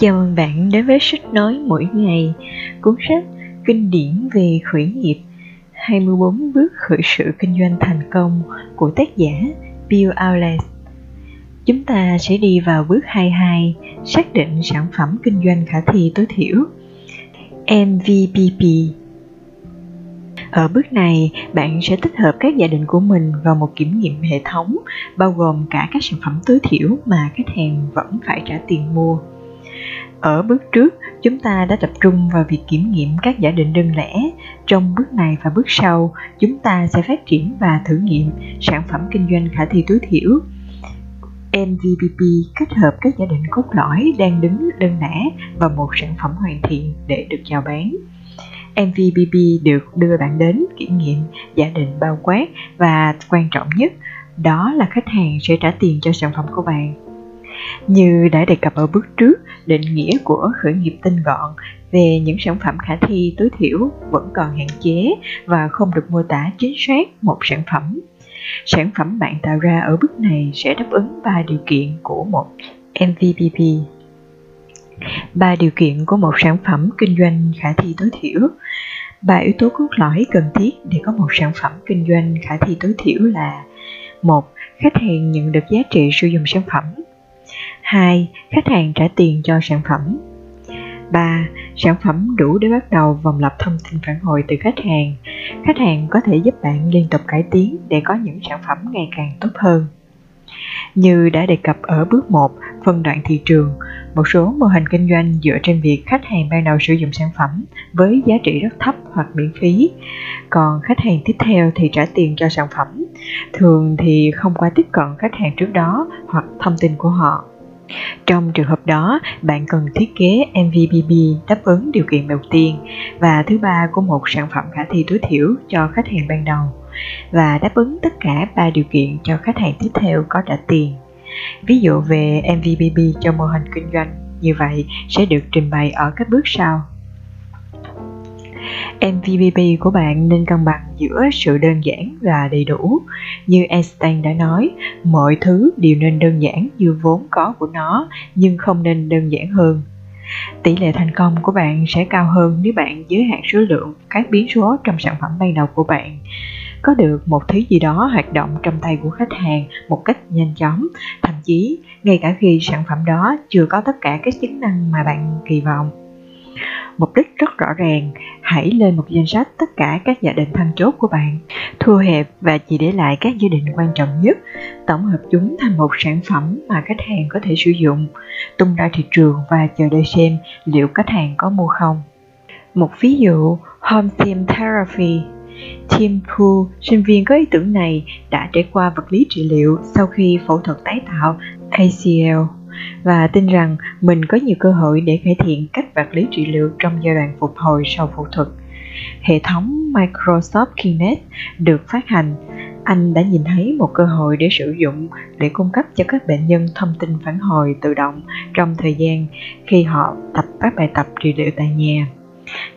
Chào mừng bạn đến với sách nói mỗi ngày, cuốn sách kinh điển về khởi nghiệp 24 bước khởi sự kinh doanh thành công của tác giả Bill Aules. Chúng ta sẽ đi vào bước 22, xác định sản phẩm kinh doanh khả thi tối thiểu. MVPP ở bước này, bạn sẽ tích hợp các giả định của mình vào một kiểm nghiệm hệ thống, bao gồm cả các sản phẩm tối thiểu mà khách hàng vẫn phải trả tiền mua. Ở bước trước, chúng ta đã tập trung vào việc kiểm nghiệm các giả định đơn lẻ. Trong bước này và bước sau, chúng ta sẽ phát triển và thử nghiệm sản phẩm kinh doanh khả thi tối thiểu. MVPP kết hợp các giả định cốt lõi đang đứng đơn lẻ và một sản phẩm hoàn thiện để được chào bán. MVPP được đưa bạn đến kiểm nghiệm giả định bao quát và quan trọng nhất đó là khách hàng sẽ trả tiền cho sản phẩm của bạn như đã đề cập ở bước trước, định nghĩa của khởi nghiệp tinh gọn về những sản phẩm khả thi tối thiểu vẫn còn hạn chế và không được mô tả chính xác một sản phẩm. Sản phẩm bạn tạo ra ở bước này sẽ đáp ứng ba điều kiện của một MVPP. Ba điều kiện của một sản phẩm kinh doanh khả thi tối thiểu. Ba yếu tố cốt lõi cần thiết để có một sản phẩm kinh doanh khả thi tối thiểu là một Khách hàng nhận được giá trị sử dụng sản phẩm 2. Khách hàng trả tiền cho sản phẩm 3. Sản phẩm đủ để bắt đầu vòng lặp thông tin phản hồi từ khách hàng. Khách hàng có thể giúp bạn liên tục cải tiến để có những sản phẩm ngày càng tốt hơn. Như đã đề cập ở bước 1, phân đoạn thị trường, một số mô hình kinh doanh dựa trên việc khách hàng ban đầu sử dụng sản phẩm với giá trị rất thấp hoặc miễn phí, còn khách hàng tiếp theo thì trả tiền cho sản phẩm, thường thì không qua tiếp cận khách hàng trước đó hoặc thông tin của họ. Trong trường hợp đó, bạn cần thiết kế MVPP đáp ứng điều kiện đầu tiên và thứ ba của một sản phẩm khả thi tối thiểu cho khách hàng ban đầu và đáp ứng tất cả ba điều kiện cho khách hàng tiếp theo có trả tiền. Ví dụ về MVPP cho mô hình kinh doanh như vậy sẽ được trình bày ở các bước sau. MVPP của bạn nên cân bằng giữa sự đơn giản và đầy đủ. Như Einstein đã nói, mọi thứ đều nên đơn giản như vốn có của nó, nhưng không nên đơn giản hơn. Tỷ lệ thành công của bạn sẽ cao hơn nếu bạn giới hạn số lượng các biến số trong sản phẩm ban đầu của bạn. Có được một thứ gì đó hoạt động trong tay của khách hàng một cách nhanh chóng, thậm chí ngay cả khi sản phẩm đó chưa có tất cả các chức năng mà bạn kỳ vọng Mục đích rất rõ ràng, hãy lên một danh sách tất cả các giả định thân chốt của bạn, thu hẹp và chỉ để lại các gia định quan trọng nhất, tổng hợp chúng thành một sản phẩm mà khách hàng có thể sử dụng, tung ra thị trường và chờ đợi xem liệu khách hàng có mua không. Một ví dụ, Home Team Therapy Tim Pool, sinh viên có ý tưởng này, đã trải qua vật lý trị liệu sau khi phẫu thuật tái tạo ACL và tin rằng mình có nhiều cơ hội để cải thiện cách vật lý trị liệu trong giai đoạn phục hồi sau phẫu thuật. Hệ thống Microsoft Kinect được phát hành anh đã nhìn thấy một cơ hội để sử dụng để cung cấp cho các bệnh nhân thông tin phản hồi tự động trong thời gian khi họ tập các bài tập trị liệu tại nhà.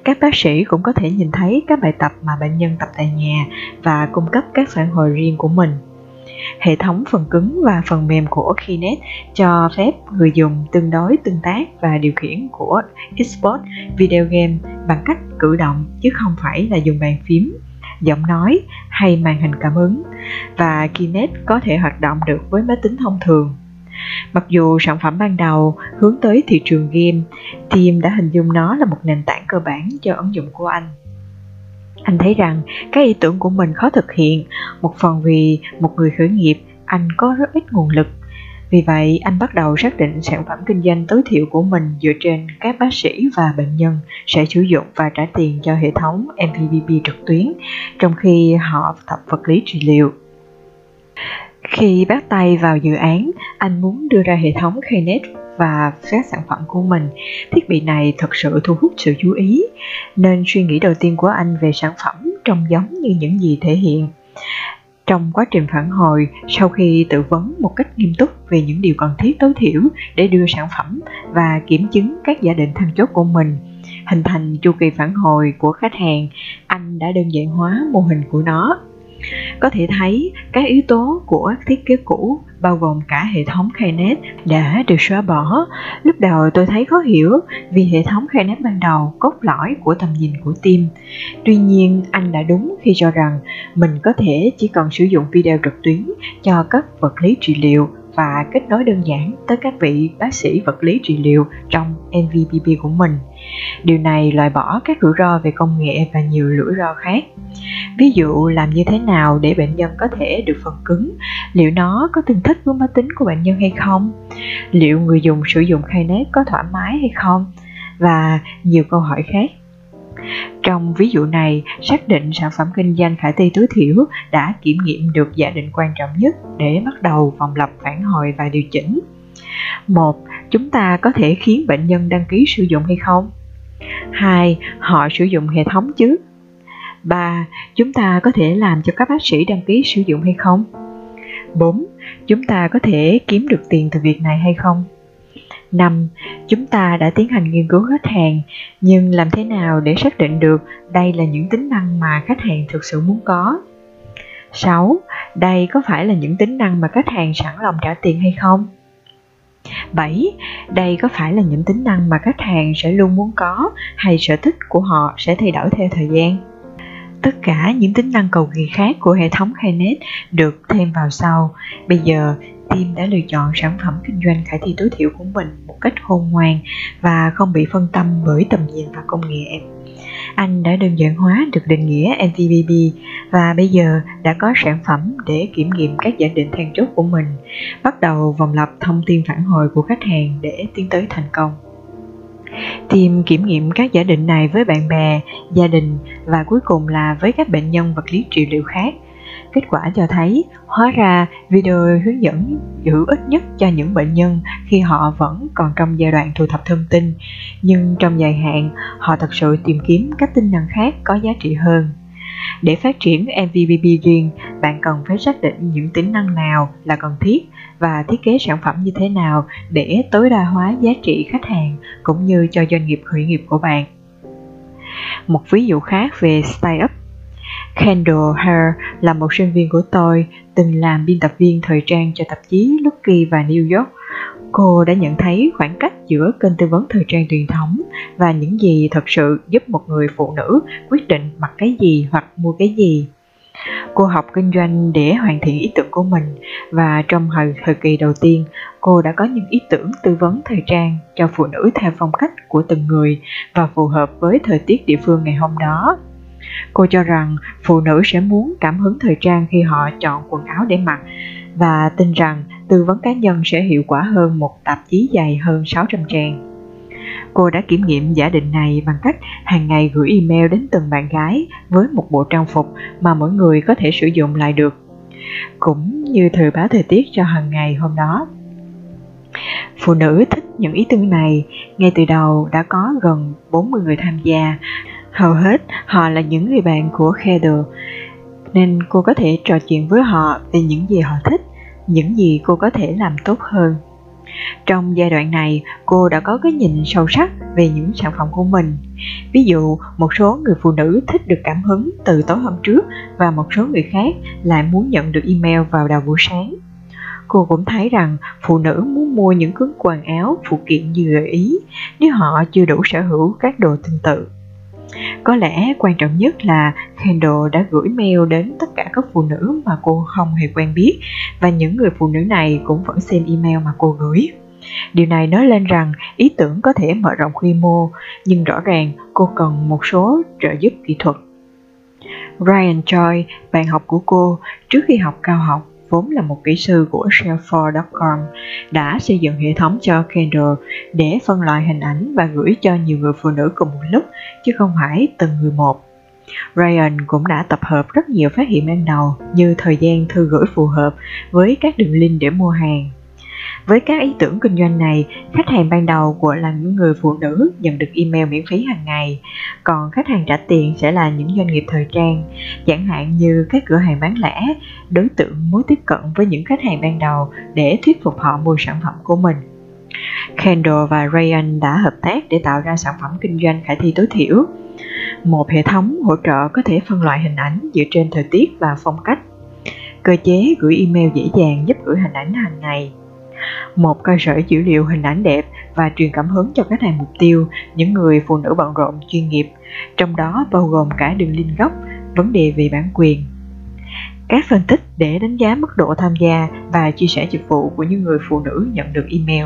Các bác sĩ cũng có thể nhìn thấy các bài tập mà bệnh nhân tập tại nhà và cung cấp các phản hồi riêng của mình. Hệ thống phần cứng và phần mềm của Kinect cho phép người dùng tương đối tương tác và điều khiển của Xbox video game bằng cách cử động chứ không phải là dùng bàn phím, giọng nói hay màn hình cảm ứng và Kinect có thể hoạt động được với máy tính thông thường. Mặc dù sản phẩm ban đầu hướng tới thị trường game, team đã hình dung nó là một nền tảng cơ bản cho ứng dụng của anh. Anh thấy rằng các ý tưởng của mình khó thực hiện, một phần vì một người khởi nghiệp, anh có rất ít nguồn lực. Vì vậy, anh bắt đầu xác định sản phẩm kinh doanh tối thiểu của mình dựa trên các bác sĩ và bệnh nhân sẽ sử dụng và trả tiền cho hệ thống MVPP trực tuyến, trong khi họ tập vật lý trị liệu. Khi bắt tay vào dự án, anh muốn đưa ra hệ thống Knet và các sản phẩm của mình. Thiết bị này thật sự thu hút sự chú ý, nên suy nghĩ đầu tiên của anh về sản phẩm trông giống như những gì thể hiện. Trong quá trình phản hồi, sau khi tự vấn một cách nghiêm túc về những điều cần thiết tối thiểu để đưa sản phẩm và kiểm chứng các giả định thăng chốt của mình, hình thành chu kỳ phản hồi của khách hàng, anh đã đơn giản hóa mô hình của nó. Có thể thấy các yếu tố của thiết kế cũ bao gồm cả hệ thống Knet đã được xóa bỏ. Lúc đầu tôi thấy khó hiểu vì hệ thống Knet ban đầu cốt lõi của tầm nhìn của team. Tuy nhiên, anh đã đúng khi cho rằng mình có thể chỉ cần sử dụng video trực tuyến cho các vật lý trị liệu và kết nối đơn giản tới các vị bác sĩ vật lý trị liệu trong MVPP của mình. Điều này loại bỏ các rủi ro về công nghệ và nhiều rủi ro khác. Ví dụ làm như thế nào để bệnh nhân có thể được phần cứng, liệu nó có tương thích với máy tính của bệnh nhân hay không, liệu người dùng sử dụng khai nét có thoải mái hay không, và nhiều câu hỏi khác. Trong ví dụ này, xác định sản phẩm kinh doanh khả thi tối thiểu đã kiểm nghiệm được giả định quan trọng nhất để bắt đầu vòng lặp phản hồi và điều chỉnh. Một, chúng ta có thể khiến bệnh nhân đăng ký sử dụng hay không? 2. Họ sử dụng hệ thống chứ? 3. Chúng ta có thể làm cho các bác sĩ đăng ký sử dụng hay không? 4. Chúng ta có thể kiếm được tiền từ việc này hay không? 5. Chúng ta đã tiến hành nghiên cứu khách hàng, nhưng làm thế nào để xác định được đây là những tính năng mà khách hàng thực sự muốn có? 6. Đây có phải là những tính năng mà khách hàng sẵn lòng trả tiền hay không? 7. Đây có phải là những tính năng mà khách hàng sẽ luôn muốn có hay sở thích của họ sẽ thay đổi theo thời gian? Tất cả những tính năng cầu kỳ khác của hệ thống Knet được thêm vào sau. Bây giờ, team đã lựa chọn sản phẩm kinh doanh khả thi tối thiểu của mình một cách khôn ngoan và không bị phân tâm bởi tầm nhìn và công nghệ. Anh đã đơn giản hóa được định nghĩa MVPP và bây giờ đã có sản phẩm để kiểm nghiệm các giả định then chốt của mình, bắt đầu vòng lặp thông tin phản hồi của khách hàng để tiến tới thành công. tìm kiểm nghiệm các giả định này với bạn bè, gia đình và cuối cùng là với các bệnh nhân vật lý trị liệu khác Kết quả cho thấy, hóa ra video hướng dẫn hữu ích nhất cho những bệnh nhân khi họ vẫn còn trong giai đoạn thu thập thông tin, nhưng trong dài hạn, họ thật sự tìm kiếm các tính năng khác có giá trị hơn. Để phát triển MVPP riêng, bạn cần phải xác định những tính năng nào là cần thiết và thiết kế sản phẩm như thế nào để tối đa hóa giá trị khách hàng cũng như cho doanh nghiệp khởi nghiệp của bạn. Một ví dụ khác về startup Kendall Hare là một sinh viên của tôi, từng làm biên tập viên thời trang cho tạp chí Lucky và New York. Cô đã nhận thấy khoảng cách giữa kênh tư vấn thời trang truyền thống và những gì thật sự giúp một người phụ nữ quyết định mặc cái gì hoặc mua cái gì. Cô học kinh doanh để hoàn thiện ý tưởng của mình và trong thời, thời kỳ đầu tiên, cô đã có những ý tưởng tư vấn thời trang cho phụ nữ theo phong cách của từng người và phù hợp với thời tiết địa phương ngày hôm đó. Cô cho rằng phụ nữ sẽ muốn cảm hứng thời trang khi họ chọn quần áo để mặc và tin rằng tư vấn cá nhân sẽ hiệu quả hơn một tạp chí dày hơn 600 trang. Cô đã kiểm nghiệm giả định này bằng cách hàng ngày gửi email đến từng bạn gái với một bộ trang phục mà mỗi người có thể sử dụng lại được. Cũng như thời báo thời tiết cho hàng ngày hôm đó. Phụ nữ thích những ý tưởng này, ngay từ đầu đã có gần 40 người tham gia Hầu hết họ là những người bạn của Heather, nên cô có thể trò chuyện với họ về những gì họ thích, những gì cô có thể làm tốt hơn. Trong giai đoạn này, cô đã có cái nhìn sâu sắc về những sản phẩm của mình. Ví dụ, một số người phụ nữ thích được cảm hứng từ tối hôm trước và một số người khác lại muốn nhận được email vào đầu buổi sáng. Cô cũng thấy rằng phụ nữ muốn mua những cứng quần áo, phụ kiện như gợi ý nếu họ chưa đủ sở hữu các đồ tương tự. Có lẽ quan trọng nhất là Kendall đã gửi mail đến tất cả các phụ nữ mà cô không hề quen biết và những người phụ nữ này cũng vẫn xem email mà cô gửi. Điều này nói lên rằng ý tưởng có thể mở rộng quy mô, nhưng rõ ràng cô cần một số trợ giúp kỹ thuật. Ryan Choi, bạn học của cô, trước khi học cao học, vốn là một kỹ sư của Salesforce.com, đã xây dựng hệ thống cho Kendall để phân loại hình ảnh và gửi cho nhiều người phụ nữ cùng một lúc, chứ không phải từng người một. Ryan cũng đã tập hợp rất nhiều phát hiện ban đầu như thời gian thư gửi phù hợp với các đường link để mua hàng, với các ý tưởng kinh doanh này, khách hàng ban đầu của là những người phụ nữ nhận được email miễn phí hàng ngày, còn khách hàng trả tiền sẽ là những doanh nghiệp thời trang, chẳng hạn như các cửa hàng bán lẻ, đối tượng muốn tiếp cận với những khách hàng ban đầu để thuyết phục họ mua sản phẩm của mình. Kendall và Ryan đã hợp tác để tạo ra sản phẩm kinh doanh khả thi tối thiểu. Một hệ thống hỗ trợ có thể phân loại hình ảnh dựa trên thời tiết và phong cách. Cơ chế gửi email dễ dàng giúp gửi hình ảnh hàng ngày. Một cơ sở dữ liệu hình ảnh đẹp và truyền cảm hứng cho khách hàng mục tiêu, những người phụ nữ bận rộn chuyên nghiệp, trong đó bao gồm cả đường link gốc, vấn đề về bản quyền. Các phân tích để đánh giá mức độ tham gia và chia sẻ dịch vụ của những người phụ nữ nhận được email.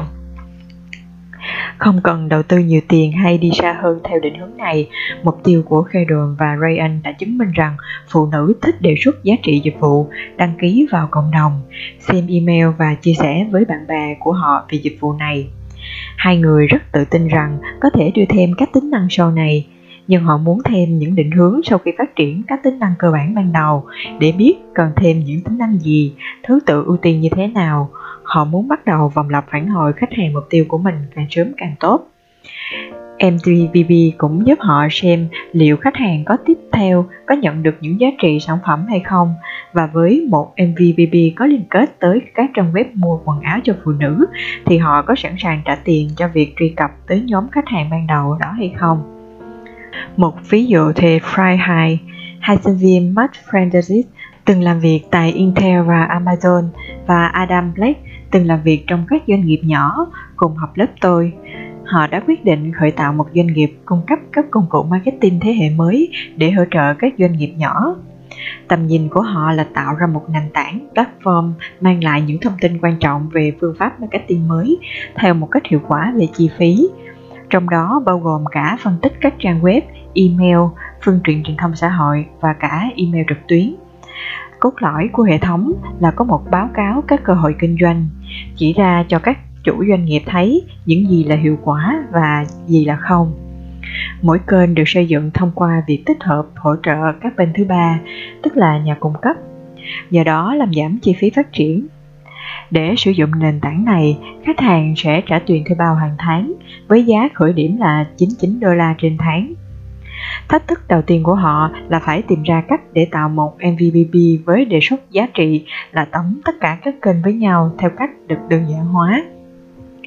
Không cần đầu tư nhiều tiền hay đi xa hơn theo định hướng này, mục tiêu của Khedon và Ryan đã chứng minh rằng phụ nữ thích đề xuất giá trị dịch vụ, đăng ký vào cộng đồng, xem email và chia sẻ với bạn bè của họ về dịch vụ này. Hai người rất tự tin rằng có thể đưa thêm các tính năng sau này, nhưng họ muốn thêm những định hướng sau khi phát triển các tính năng cơ bản ban đầu để biết cần thêm những tính năng gì, thứ tự ưu tiên như thế nào. Họ muốn bắt đầu vòng lặp phản hồi khách hàng mục tiêu của mình càng sớm càng tốt. MVPB cũng giúp họ xem liệu khách hàng có tiếp theo có nhận được những giá trị sản phẩm hay không và với một MVPB có liên kết tới các trang web mua quần áo cho phụ nữ thì họ có sẵn sàng trả tiền cho việc truy cập tới nhóm khách hàng ban đầu đó hay không. Một ví dụ thì Freiheit, hai sinh viên Matt Frenderich từng làm việc tại Intel và Amazon và Adam Blake từng làm việc trong các doanh nghiệp nhỏ cùng học lớp tôi. Họ đã quyết định khởi tạo một doanh nghiệp cung cấp các công cụ marketing thế hệ mới để hỗ trợ các doanh nghiệp nhỏ. Tầm nhìn của họ là tạo ra một nền tảng, platform mang lại những thông tin quan trọng về phương pháp marketing mới theo một cách hiệu quả về chi phí, trong đó bao gồm cả phân tích các trang web, email, phương tiện truyền thông xã hội và cả email trực tuyến. Cốt lõi của hệ thống là có một báo cáo các cơ hội kinh doanh, chỉ ra cho các chủ doanh nghiệp thấy những gì là hiệu quả và gì là không. Mỗi kênh được xây dựng thông qua việc tích hợp hỗ trợ các bên thứ ba, tức là nhà cung cấp. Nhờ đó làm giảm chi phí phát triển để sử dụng nền tảng này, khách hàng sẽ trả tiền thuê bao hàng tháng với giá khởi điểm là 99 đô la trên tháng. Thách thức đầu tiên của họ là phải tìm ra cách để tạo một MVPP với đề xuất giá trị là tống tất cả các kênh với nhau theo cách được đơn giản hóa.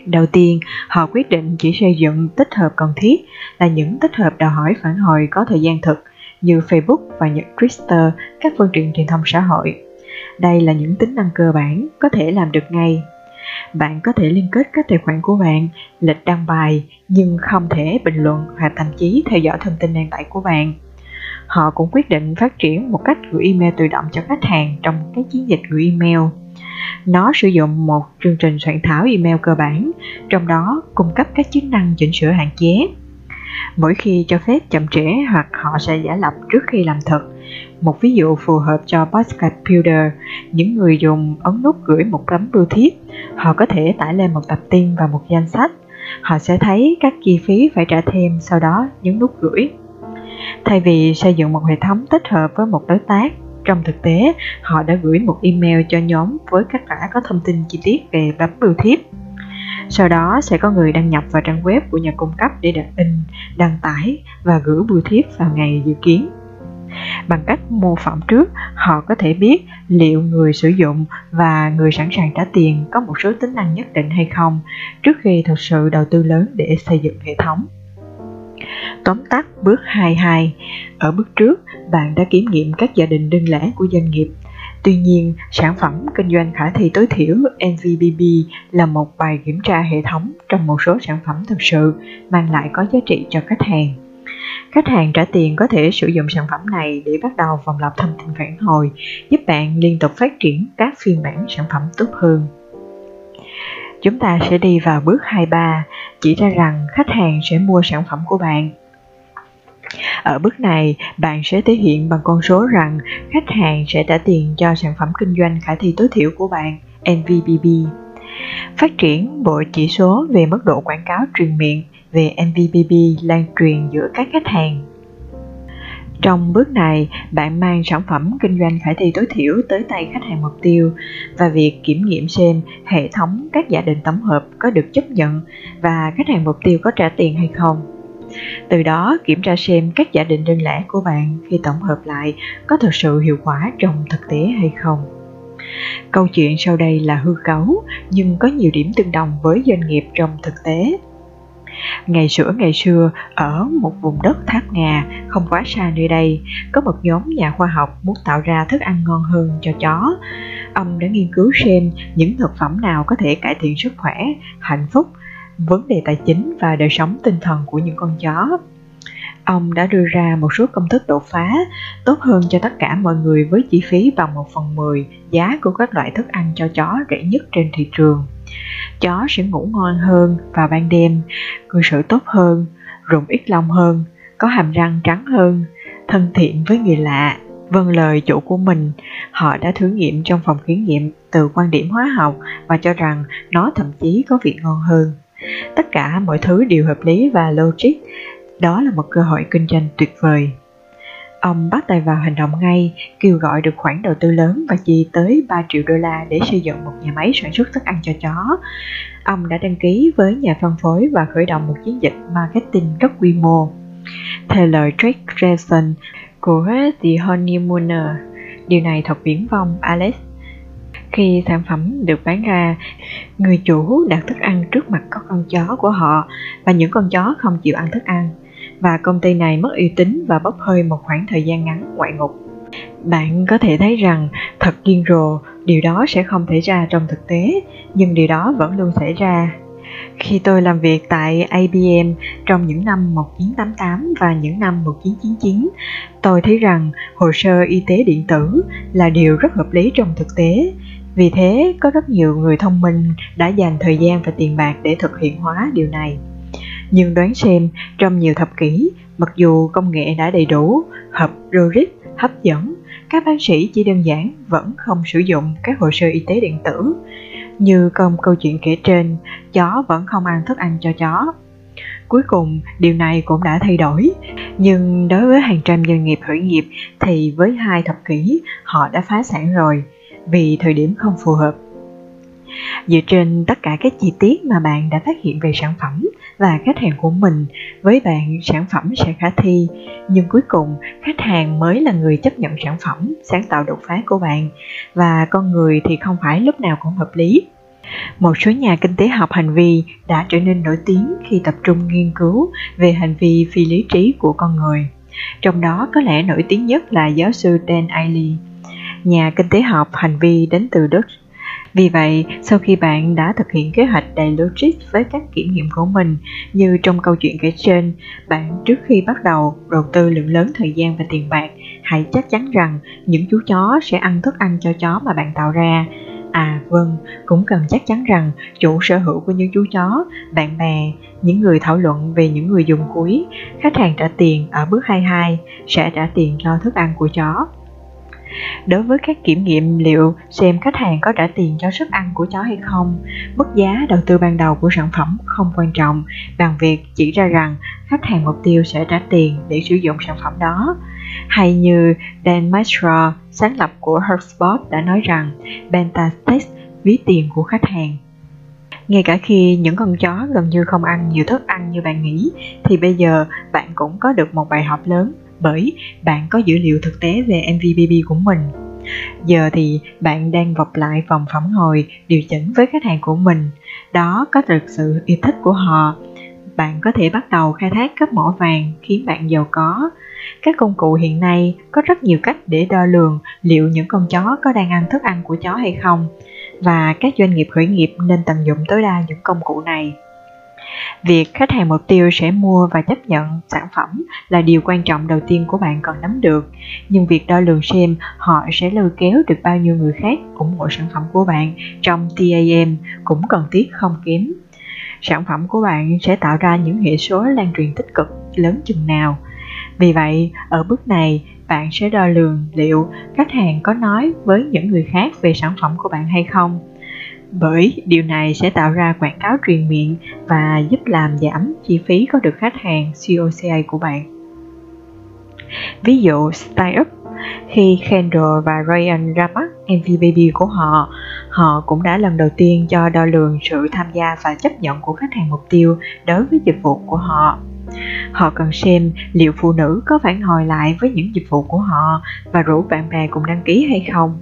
Đầu tiên, họ quyết định chỉ xây dựng tích hợp cần thiết là những tích hợp đòi hỏi phản hồi có thời gian thực như Facebook và những Twitter, các phương tiện truyền thông xã hội đây là những tính năng cơ bản có thể làm được ngay. Bạn có thể liên kết các tài khoản của bạn, lịch đăng bài nhưng không thể bình luận hoặc thậm chí theo dõi thông tin đăng tải của bạn. Họ cũng quyết định phát triển một cách gửi email tự động cho khách hàng trong các chiến dịch gửi email. Nó sử dụng một chương trình soạn thảo email cơ bản, trong đó cung cấp các chức năng chỉnh sửa hạn chế. Mỗi khi cho phép chậm trễ hoặc họ sẽ giả lập trước khi làm thật, một ví dụ phù hợp cho Postcard Builder, những người dùng ấn nút gửi một tấm bưu thiếp, họ có thể tải lên một tập tin và một danh sách. Họ sẽ thấy các chi phí phải trả thêm, sau đó nhấn nút gửi. Thay vì xây dựng một hệ thống tích hợp với một đối tác, trong thực tế, họ đã gửi một email cho nhóm với các cả có thông tin chi tiết về tấm bưu thiếp. Sau đó sẽ có người đăng nhập vào trang web của nhà cung cấp để đặt in, đăng tải và gửi bưu thiếp vào ngày dự kiến. Bằng cách mô phỏng trước, họ có thể biết liệu người sử dụng và người sẵn sàng trả tiền có một số tính năng nhất định hay không trước khi thực sự đầu tư lớn để xây dựng hệ thống. Tóm tắt bước 22 Ở bước trước, bạn đã kiểm nghiệm các gia đình đơn lẻ của doanh nghiệp. Tuy nhiên, sản phẩm kinh doanh khả thi tối thiểu NVBB là một bài kiểm tra hệ thống trong một số sản phẩm thực sự mang lại có giá trị cho khách hàng. Khách hàng trả tiền có thể sử dụng sản phẩm này để bắt đầu vòng lặp thông tin phản hồi, giúp bạn liên tục phát triển các phiên bản sản phẩm tốt hơn. Chúng ta sẽ đi vào bước 23, chỉ ra rằng khách hàng sẽ mua sản phẩm của bạn. Ở bước này, bạn sẽ thể hiện bằng con số rằng khách hàng sẽ trả tiền cho sản phẩm kinh doanh khả thi tối thiểu của bạn, NVBB. Phát triển bộ chỉ số về mức độ quảng cáo truyền miệng về MVPP lan truyền giữa các khách hàng. Trong bước này, bạn mang sản phẩm kinh doanh khả thi tối thiểu tới tay khách hàng mục tiêu và việc kiểm nghiệm xem hệ thống các giả định tổng hợp có được chấp nhận và khách hàng mục tiêu có trả tiền hay không. Từ đó kiểm tra xem các giả định đơn lẻ của bạn khi tổng hợp lại có thực sự hiệu quả trong thực tế hay không. Câu chuyện sau đây là hư cấu nhưng có nhiều điểm tương đồng với doanh nghiệp trong thực tế Ngày xưa ngày xưa, ở một vùng đất tháp ngà không quá xa nơi đây, có một nhóm nhà khoa học muốn tạo ra thức ăn ngon hơn cho chó. Ông đã nghiên cứu xem những thực phẩm nào có thể cải thiện sức khỏe, hạnh phúc, vấn đề tài chính và đời sống tinh thần của những con chó. Ông đã đưa ra một số công thức đột phá tốt hơn cho tất cả mọi người với chi phí bằng 1 phần 10 giá của các loại thức ăn cho chó rẻ nhất trên thị trường. Chó sẽ ngủ ngon hơn vào ban đêm, cư xử tốt hơn, rụng ít lông hơn, có hàm răng trắng hơn, thân thiện với người lạ, vâng lời chủ của mình. Họ đã thử nghiệm trong phòng thí nghiệm từ quan điểm hóa học và cho rằng nó thậm chí có vị ngon hơn. Tất cả mọi thứ đều hợp lý và logic, đó là một cơ hội kinh doanh tuyệt vời. Ông bắt tay vào hành động ngay, kêu gọi được khoản đầu tư lớn và chi tới 3 triệu đô la để xây dựng một nhà máy sản xuất thức ăn cho chó. Ông đã đăng ký với nhà phân phối và khởi động một chiến dịch marketing rất quy mô. Theo lời Drake Jason của The Honeymooner, điều này thật viễn vông Alex. Khi sản phẩm được bán ra, người chủ đặt thức ăn trước mặt các con chó của họ và những con chó không chịu ăn thức ăn và công ty này mất uy tín và bốc hơi một khoảng thời gian ngắn ngoại ngục. Bạn có thể thấy rằng thật điên rồ, điều đó sẽ không thể ra trong thực tế, nhưng điều đó vẫn luôn xảy ra. Khi tôi làm việc tại IBM trong những năm 1988 và những năm 1999, tôi thấy rằng hồ sơ y tế điện tử là điều rất hợp lý trong thực tế. Vì thế, có rất nhiều người thông minh đã dành thời gian và tiền bạc để thực hiện hóa điều này nhưng đoán xem trong nhiều thập kỷ, mặc dù công nghệ đã đầy đủ, hợp logic, hấp dẫn, các bác sĩ chỉ đơn giản vẫn không sử dụng các hồ sơ y tế điện tử. Như công câu chuyện kể trên, chó vẫn không ăn thức ăn cho chó. Cuối cùng, điều này cũng đã thay đổi, nhưng đối với hàng trăm doanh nghiệp khởi nghiệp thì với hai thập kỷ họ đã phá sản rồi vì thời điểm không phù hợp Dựa trên tất cả các chi tiết mà bạn đã phát hiện về sản phẩm và khách hàng của mình, với bạn sản phẩm sẽ khả thi, nhưng cuối cùng khách hàng mới là người chấp nhận sản phẩm, sáng tạo đột phá của bạn và con người thì không phải lúc nào cũng hợp lý. Một số nhà kinh tế học hành vi đã trở nên nổi tiếng khi tập trung nghiên cứu về hành vi phi lý trí của con người. Trong đó có lẽ nổi tiếng nhất là giáo sư Dan Ariely, nhà kinh tế học hành vi đến từ Đức vì vậy, sau khi bạn đã thực hiện kế hoạch đầy logic với các kiểm nghiệm của mình, như trong câu chuyện kể trên, bạn trước khi bắt đầu đầu tư lượng lớn thời gian và tiền bạc, hãy chắc chắn rằng những chú chó sẽ ăn thức ăn cho chó mà bạn tạo ra. À vâng, cũng cần chắc chắn rằng chủ sở hữu của những chú chó, bạn bè, những người thảo luận về những người dùng cuối, khách hàng trả tiền ở bước 22 sẽ trả tiền cho thức ăn của chó. Đối với các kiểm nghiệm liệu xem khách hàng có trả tiền cho sức ăn của chó hay không, mức giá đầu tư ban đầu của sản phẩm không quan trọng. Bằng việc chỉ ra rằng khách hàng mục tiêu sẽ trả tiền để sử dụng sản phẩm đó. Hay như Dan Maestro, sáng lập của HubSpot đã nói rằng beta test ví tiền của khách hàng. Ngay cả khi những con chó gần như không ăn nhiều thức ăn như bạn nghĩ thì bây giờ bạn cũng có được một bài học lớn bởi bạn có dữ liệu thực tế về MVPP của mình. Giờ thì bạn đang vọc lại vòng phản hồi điều chỉnh với khách hàng của mình. Đó có thực sự yêu thích của họ. Bạn có thể bắt đầu khai thác các mỏ vàng khiến bạn giàu có. Các công cụ hiện nay có rất nhiều cách để đo lường liệu những con chó có đang ăn thức ăn của chó hay không, và các doanh nghiệp khởi nghiệp nên tận dụng tối đa những công cụ này Việc khách hàng mục tiêu sẽ mua và chấp nhận sản phẩm là điều quan trọng đầu tiên của bạn cần nắm được, nhưng việc đo lường xem họ sẽ lôi kéo được bao nhiêu người khác ủng hộ sản phẩm của bạn trong TAM cũng cần thiết không kém. Sản phẩm của bạn sẽ tạo ra những hệ số lan truyền tích cực lớn chừng nào. Vì vậy, ở bước này, bạn sẽ đo lường liệu khách hàng có nói với những người khác về sản phẩm của bạn hay không bởi điều này sẽ tạo ra quảng cáo truyền miệng và giúp làm giảm chi phí có được khách hàng COCA của bạn. Ví dụ Startup khi Kendall và Ryan ra mắt MV Baby của họ, họ cũng đã lần đầu tiên cho đo lường sự tham gia và chấp nhận của khách hàng mục tiêu đối với dịch vụ của họ. Họ cần xem liệu phụ nữ có phản hồi lại với những dịch vụ của họ và rủ bạn bè cùng đăng ký hay không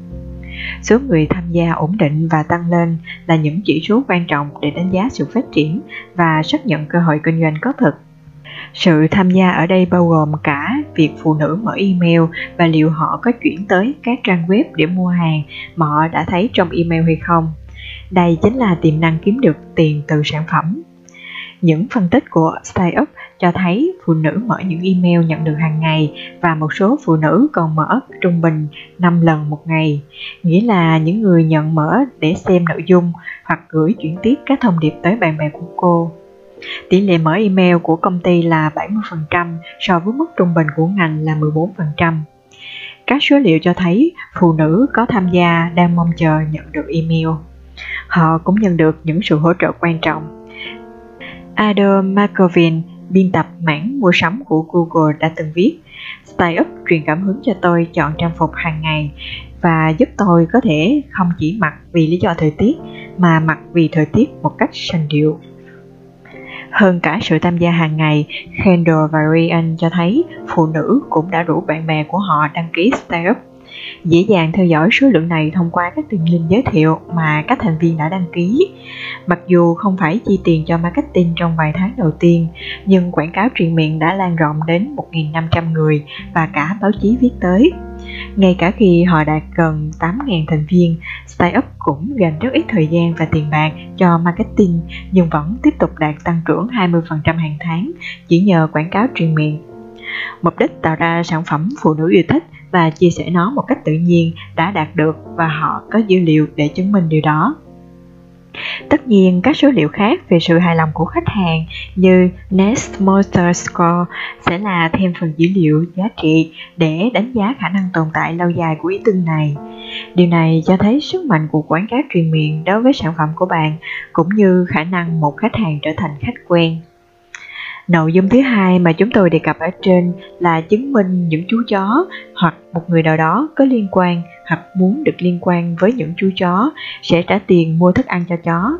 Số người tham gia ổn định và tăng lên là những chỉ số quan trọng để đánh giá sự phát triển và xác nhận cơ hội kinh doanh có thực. Sự tham gia ở đây bao gồm cả việc phụ nữ mở email và liệu họ có chuyển tới các trang web để mua hàng mà họ đã thấy trong email hay không. Đây chính là tiềm năng kiếm được tiền từ sản phẩm. Những phân tích của Startup cho thấy phụ nữ mở những email nhận được hàng ngày và một số phụ nữ còn mở trung bình 5 lần một ngày, nghĩa là những người nhận mở để xem nội dung hoặc gửi chuyển tiếp các thông điệp tới bạn bè của cô. Tỷ lệ mở email của công ty là 70% so với mức trung bình của ngành là 14%. Các số liệu cho thấy phụ nữ có tham gia đang mong chờ nhận được email. Họ cũng nhận được những sự hỗ trợ quan trọng. Adam Markovin biên tập mảng mua sắm của Google đã từng viết Style Up truyền cảm hứng cho tôi chọn trang phục hàng ngày và giúp tôi có thể không chỉ mặc vì lý do thời tiết mà mặc vì thời tiết một cách sành điệu. Hơn cả sự tham gia hàng ngày, Kendall và Ryan cho thấy phụ nữ cũng đã rủ bạn bè của họ đăng ký Style Up Dễ dàng theo dõi số lượng này thông qua các đường link giới thiệu mà các thành viên đã đăng ký. Mặc dù không phải chi tiền cho marketing trong vài tháng đầu tiên, nhưng quảng cáo truyền miệng đã lan rộng đến 1.500 người và cả báo chí viết tới. Ngay cả khi họ đạt gần 8.000 thành viên, Startup cũng dành rất ít thời gian và tiền bạc cho marketing nhưng vẫn tiếp tục đạt tăng trưởng 20% hàng tháng chỉ nhờ quảng cáo truyền miệng. Mục đích tạo ra sản phẩm phụ nữ yêu thích và chia sẻ nó một cách tự nhiên đã đạt được và họ có dữ liệu để chứng minh điều đó. Tất nhiên, các số liệu khác về sự hài lòng của khách hàng như Nest Promoter Score sẽ là thêm phần dữ liệu giá trị để đánh giá khả năng tồn tại lâu dài của ý tưởng này. Điều này cho thấy sức mạnh của quảng cáo truyền miệng đối với sản phẩm của bạn cũng như khả năng một khách hàng trở thành khách quen. Nội dung thứ hai mà chúng tôi đề cập ở trên là chứng minh những chú chó hoặc một người nào đó có liên quan hoặc muốn được liên quan với những chú chó sẽ trả tiền mua thức ăn cho chó.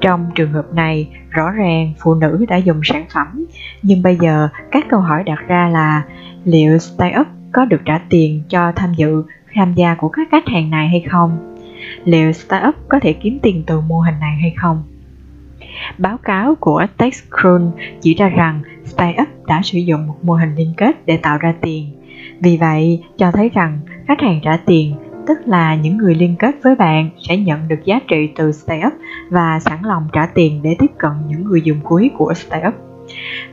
Trong trường hợp này, rõ ràng phụ nữ đã dùng sản phẩm, nhưng bây giờ các câu hỏi đặt ra là liệu startup có được trả tiền cho tham dự tham gia của các khách hàng này hay không? Liệu startup có thể kiếm tiền từ mô hình này hay không? Báo cáo của TechCrunch chỉ ra rằng StyleUp đã sử dụng một mô hình liên kết để tạo ra tiền. Vì vậy, cho thấy rằng khách hàng trả tiền, tức là những người liên kết với bạn sẽ nhận được giá trị từ StyleUp và sẵn lòng trả tiền để tiếp cận những người dùng cuối của StyleUp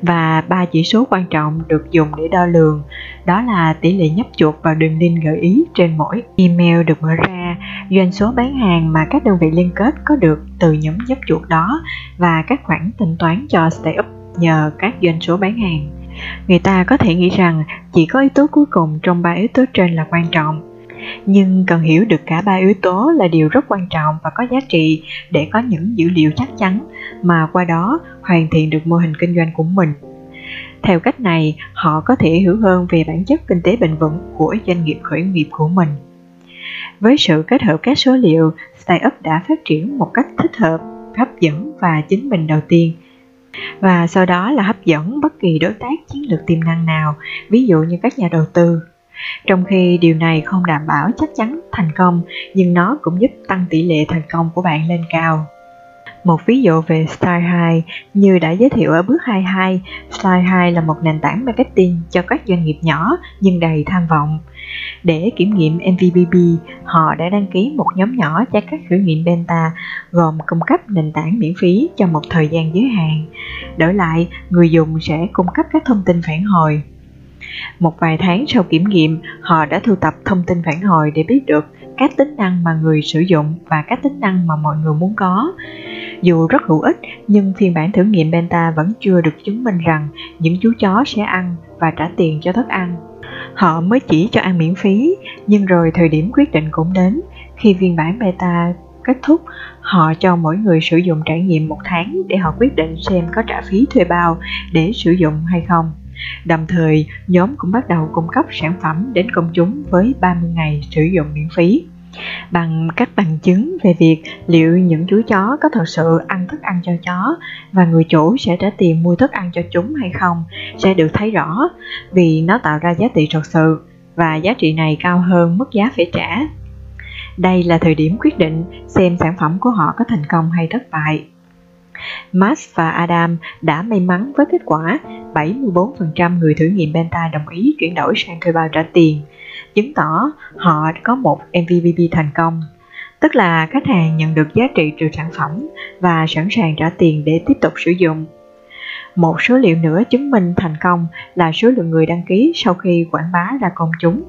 và ba chỉ số quan trọng được dùng để đo lường, đó là tỷ lệ nhấp chuột vào đường link gợi ý trên mỗi email được mở ra, doanh số bán hàng mà các đơn vị liên kết có được từ nhóm nhấp chuột đó, và các khoản tính toán cho startup nhờ các doanh số bán hàng. Người ta có thể nghĩ rằng chỉ có yếu tố cuối cùng trong ba yếu tố trên là quan trọng nhưng cần hiểu được cả ba yếu tố là điều rất quan trọng và có giá trị để có những dữ liệu chắc chắn, mà qua đó hoàn thiện được mô hình kinh doanh của mình. Theo cách này, họ có thể hiểu hơn về bản chất kinh tế bền vững của doanh nghiệp khởi nghiệp của mình. Với sự kết hợp các số liệu, startup đã phát triển một cách thích hợp, hấp dẫn và chính mình đầu tiên. Và sau đó là hấp dẫn bất kỳ đối tác chiến lược tiềm năng nào, ví dụ như các nhà đầu tư trong khi điều này không đảm bảo chắc chắn thành công, nhưng nó cũng giúp tăng tỷ lệ thành công của bạn lên cao. Một ví dụ về Style 2, như đã giới thiệu ở bước 22, Style 2 là một nền tảng marketing cho các doanh nghiệp nhỏ nhưng đầy tham vọng. Để kiểm nghiệm MVPB, họ đã đăng ký một nhóm nhỏ cho các thử nghiệm beta gồm cung cấp nền tảng miễn phí cho một thời gian giới hạn. Đổi lại, người dùng sẽ cung cấp các thông tin phản hồi một vài tháng sau kiểm nghiệm, họ đã thu tập thông tin phản hồi để biết được các tính năng mà người sử dụng và các tính năng mà mọi người muốn có. Dù rất hữu ích, nhưng phiên bản thử nghiệm beta vẫn chưa được chứng minh rằng những chú chó sẽ ăn và trả tiền cho thức ăn. Họ mới chỉ cho ăn miễn phí, nhưng rồi thời điểm quyết định cũng đến. Khi phiên bản beta kết thúc, họ cho mỗi người sử dụng trải nghiệm một tháng để họ quyết định xem có trả phí thuê bao để sử dụng hay không. Đồng thời, nhóm cũng bắt đầu cung cấp sản phẩm đến công chúng với 30 ngày sử dụng miễn phí bằng các bằng chứng về việc liệu những chú chó có thật sự ăn thức ăn cho chó và người chủ sẽ trả tiền mua thức ăn cho chúng hay không sẽ được thấy rõ vì nó tạo ra giá trị thật sự và giá trị này cao hơn mức giá phải trả. Đây là thời điểm quyết định xem sản phẩm của họ có thành công hay thất bại. Max và Adam đã may mắn với kết quả 74% người thử nghiệm beta đồng ý chuyển đổi sang thuê bao trả tiền, chứng tỏ họ có một MVP thành công, tức là khách hàng nhận được giá trị từ sản phẩm và sẵn sàng trả tiền để tiếp tục sử dụng. Một số liệu nữa chứng minh thành công là số lượng người đăng ký sau khi quảng bá ra công chúng.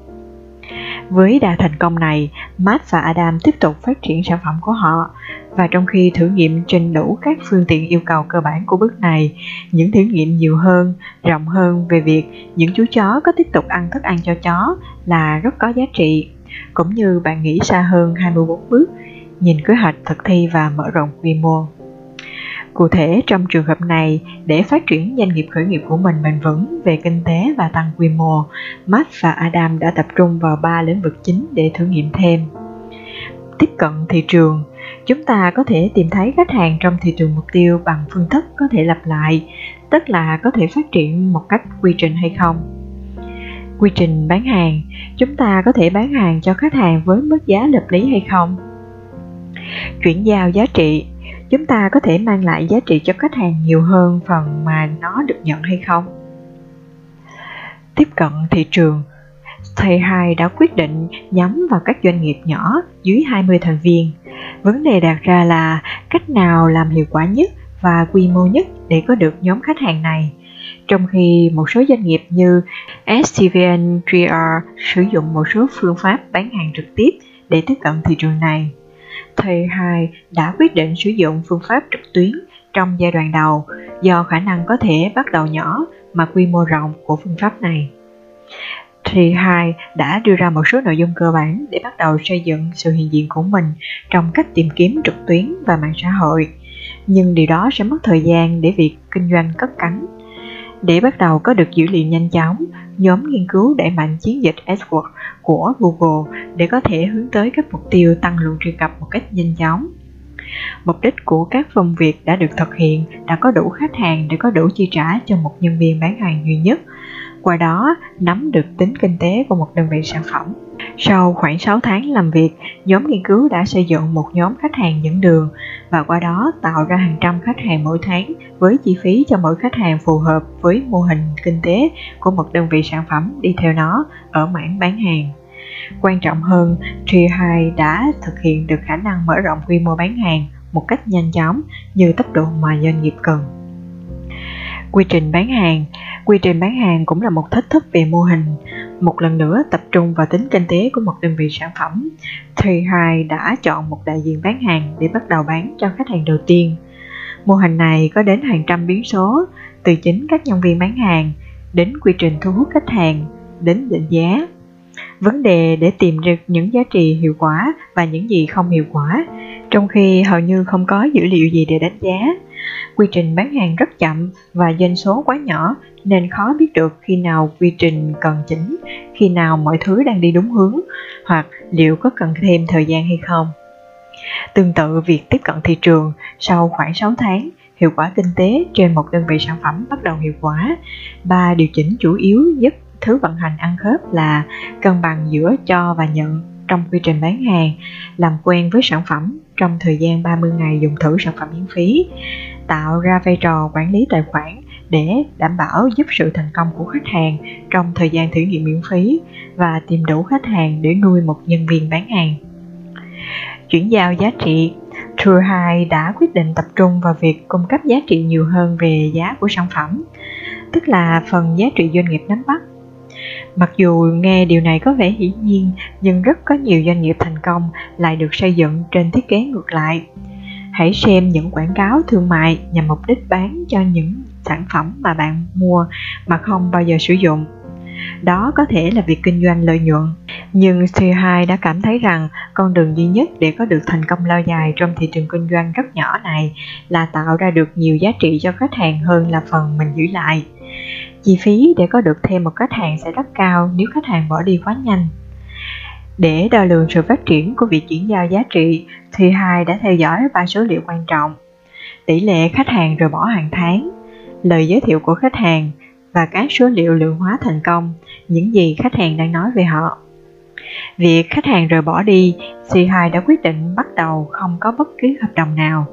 Với đà thành công này, Matt và Adam tiếp tục phát triển sản phẩm của họ và trong khi thử nghiệm trên đủ các phương tiện yêu cầu cơ bản của bước này, những thử nghiệm nhiều hơn, rộng hơn về việc những chú chó có tiếp tục ăn thức ăn cho chó là rất có giá trị, cũng như bạn nghĩ xa hơn 24 bước, nhìn kế hoạch thực thi và mở rộng quy mô. Cụ thể trong trường hợp này, để phát triển doanh nghiệp khởi nghiệp của mình bền vững về kinh tế và tăng quy mô, Matt và Adam đã tập trung vào ba lĩnh vực chính để thử nghiệm thêm. Tiếp cận thị trường, chúng ta có thể tìm thấy khách hàng trong thị trường mục tiêu bằng phương thức có thể lặp lại, tức là có thể phát triển một cách quy trình hay không. Quy trình bán hàng, chúng ta có thể bán hàng cho khách hàng với mức giá hợp lý hay không? Chuyển giao giá trị, chúng ta có thể mang lại giá trị cho khách hàng nhiều hơn phần mà nó được nhận hay không tiếp cận thị trường thầy hai đã quyết định nhắm vào các doanh nghiệp nhỏ dưới 20 thành viên. Vấn đề đặt ra là cách nào làm hiệu quả nhất và quy mô nhất để có được nhóm khách hàng này. Trong khi một số doanh nghiệp như STVN 3R sử dụng một số phương pháp bán hàng trực tiếp để tiếp cận thị trường này thầy hai đã quyết định sử dụng phương pháp trực tuyến trong giai đoạn đầu do khả năng có thể bắt đầu nhỏ mà quy mô rộng của phương pháp này. Thì hai đã đưa ra một số nội dung cơ bản để bắt đầu xây dựng sự hiện diện của mình trong cách tìm kiếm trực tuyến và mạng xã hội. Nhưng điều đó sẽ mất thời gian để việc kinh doanh cất cánh. Để bắt đầu có được dữ liệu nhanh chóng, nhóm nghiên cứu đẩy mạnh chiến dịch AdWords của Google để có thể hướng tới các mục tiêu tăng lượng truy cập một cách nhanh chóng. Mục đích của các phần việc đã được thực hiện đã có đủ khách hàng để có đủ chi trả cho một nhân viên bán hàng duy nhất, qua đó nắm được tính kinh tế của một đơn vị sản phẩm. Sau khoảng 6 tháng làm việc, nhóm nghiên cứu đã xây dựng một nhóm khách hàng dẫn đường và qua đó tạo ra hàng trăm khách hàng mỗi tháng với chi phí cho mỗi khách hàng phù hợp với mô hình kinh tế của một đơn vị sản phẩm đi theo nó ở mảng bán hàng. Quan trọng hơn, Tree 2 đã thực hiện được khả năng mở rộng quy mô bán hàng một cách nhanh chóng như tốc độ mà doanh nghiệp cần. Quy trình bán hàng Quy trình bán hàng cũng là một thách thức về mô hình. Một lần nữa tập trung vào tính kinh tế của một đơn vị sản phẩm, thì hai đã chọn một đại diện bán hàng để bắt đầu bán cho khách hàng đầu tiên. Mô hình này có đến hàng trăm biến số, từ chính các nhân viên bán hàng, đến quy trình thu hút khách hàng, đến định giá. Vấn đề để tìm được những giá trị hiệu quả và những gì không hiệu quả, trong khi hầu như không có dữ liệu gì để đánh giá. Quy trình bán hàng rất chậm và doanh số quá nhỏ nên khó biết được khi nào quy trình cần chỉnh, khi nào mọi thứ đang đi đúng hướng, hoặc liệu có cần thêm thời gian hay không. Tương tự việc tiếp cận thị trường, sau khoảng 6 tháng, hiệu quả kinh tế trên một đơn vị sản phẩm bắt đầu hiệu quả. Ba điều chỉnh chủ yếu giúp thứ vận hành ăn khớp là cân bằng giữa cho và nhận trong quy trình bán hàng, làm quen với sản phẩm trong thời gian 30 ngày dùng thử sản phẩm miễn phí, tạo ra vai trò quản lý tài khoản để đảm bảo giúp sự thành công của khách hàng trong thời gian thử nghiệm miễn phí và tìm đủ khách hàng để nuôi một nhân viên bán hàng. Chuyển giao giá trị True 2 đã quyết định tập trung vào việc cung cấp giá trị nhiều hơn về giá của sản phẩm, tức là phần giá trị doanh nghiệp nắm bắt. Mặc dù nghe điều này có vẻ hiển nhiên, nhưng rất có nhiều doanh nghiệp thành công lại được xây dựng trên thiết kế ngược lại. Hãy xem những quảng cáo thương mại nhằm mục đích bán cho những sản phẩm mà bạn mua mà không bao giờ sử dụng. Đó có thể là việc kinh doanh lợi nhuận, nhưng C2 đã cảm thấy rằng con đường duy nhất để có được thành công lâu dài trong thị trường kinh doanh rất nhỏ này là tạo ra được nhiều giá trị cho khách hàng hơn là phần mình giữ lại. Chi phí để có được thêm một khách hàng sẽ rất cao nếu khách hàng bỏ đi quá nhanh. Để đo lường sự phát triển của việc chuyển giao giá trị, thì hai đã theo dõi ba số liệu quan trọng. Tỷ lệ khách hàng rời bỏ hàng tháng, lời giới thiệu của khách hàng và các số liệu lượng hóa thành công, những gì khách hàng đang nói về họ. Việc khách hàng rời bỏ đi, C2 đã quyết định bắt đầu không có bất cứ hợp đồng nào,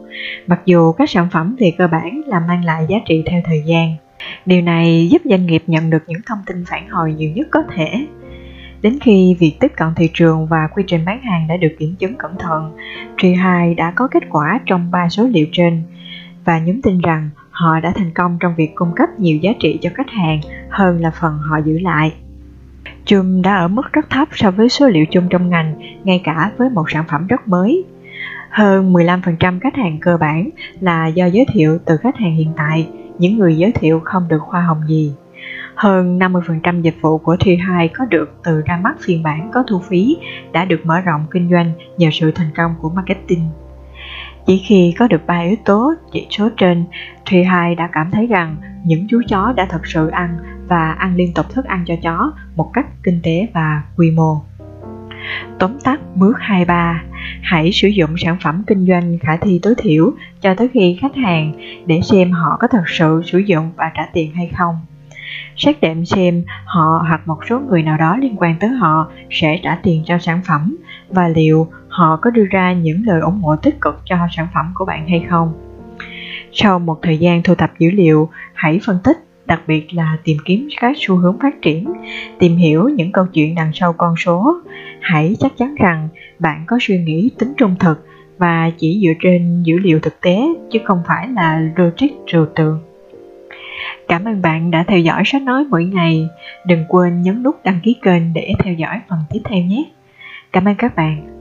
mặc dù các sản phẩm về cơ bản là mang lại giá trị theo thời gian. Điều này giúp doanh nghiệp nhận được những thông tin phản hồi nhiều nhất có thể. Đến khi việc tiếp cận thị trường và quy trình bán hàng đã được kiểm chứng cẩn thận, Tree2 đã có kết quả trong ba số liệu trên và nhóm tin rằng họ đã thành công trong việc cung cấp nhiều giá trị cho khách hàng hơn là phần họ giữ lại. Chum đã ở mức rất thấp so với số liệu chung trong ngành, ngay cả với một sản phẩm rất mới. Hơn 15% khách hàng cơ bản là do giới thiệu từ khách hàng hiện tại, những người giới thiệu không được hoa hồng gì. Hơn 50% dịch vụ của T2 có được từ ra mắt phiên bản có thu phí đã được mở rộng kinh doanh nhờ sự thành công của marketing. Chỉ khi có được ba yếu tố chỉ số trên, T2 đã cảm thấy rằng những chú chó đã thật sự ăn và ăn liên tục thức ăn cho chó một cách kinh tế và quy mô. Tóm tắt bước 23 Hãy sử dụng sản phẩm kinh doanh khả thi tối thiểu cho tới khi khách hàng để xem họ có thật sự sử dụng và trả tiền hay không. Xác định xem họ hoặc một số người nào đó liên quan tới họ sẽ trả tiền cho sản phẩm và liệu họ có đưa ra những lời ủng hộ tích cực cho sản phẩm của bạn hay không. Sau một thời gian thu thập dữ liệu, hãy phân tích đặc biệt là tìm kiếm các xu hướng phát triển, tìm hiểu những câu chuyện đằng sau con số. Hãy chắc chắn rằng bạn có suy nghĩ tính trung thực và chỉ dựa trên dữ liệu thực tế chứ không phải là logic trừu tượng. Cảm ơn bạn đã theo dõi sách nói mỗi ngày. Đừng quên nhấn nút đăng ký kênh để theo dõi phần tiếp theo nhé. Cảm ơn các bạn.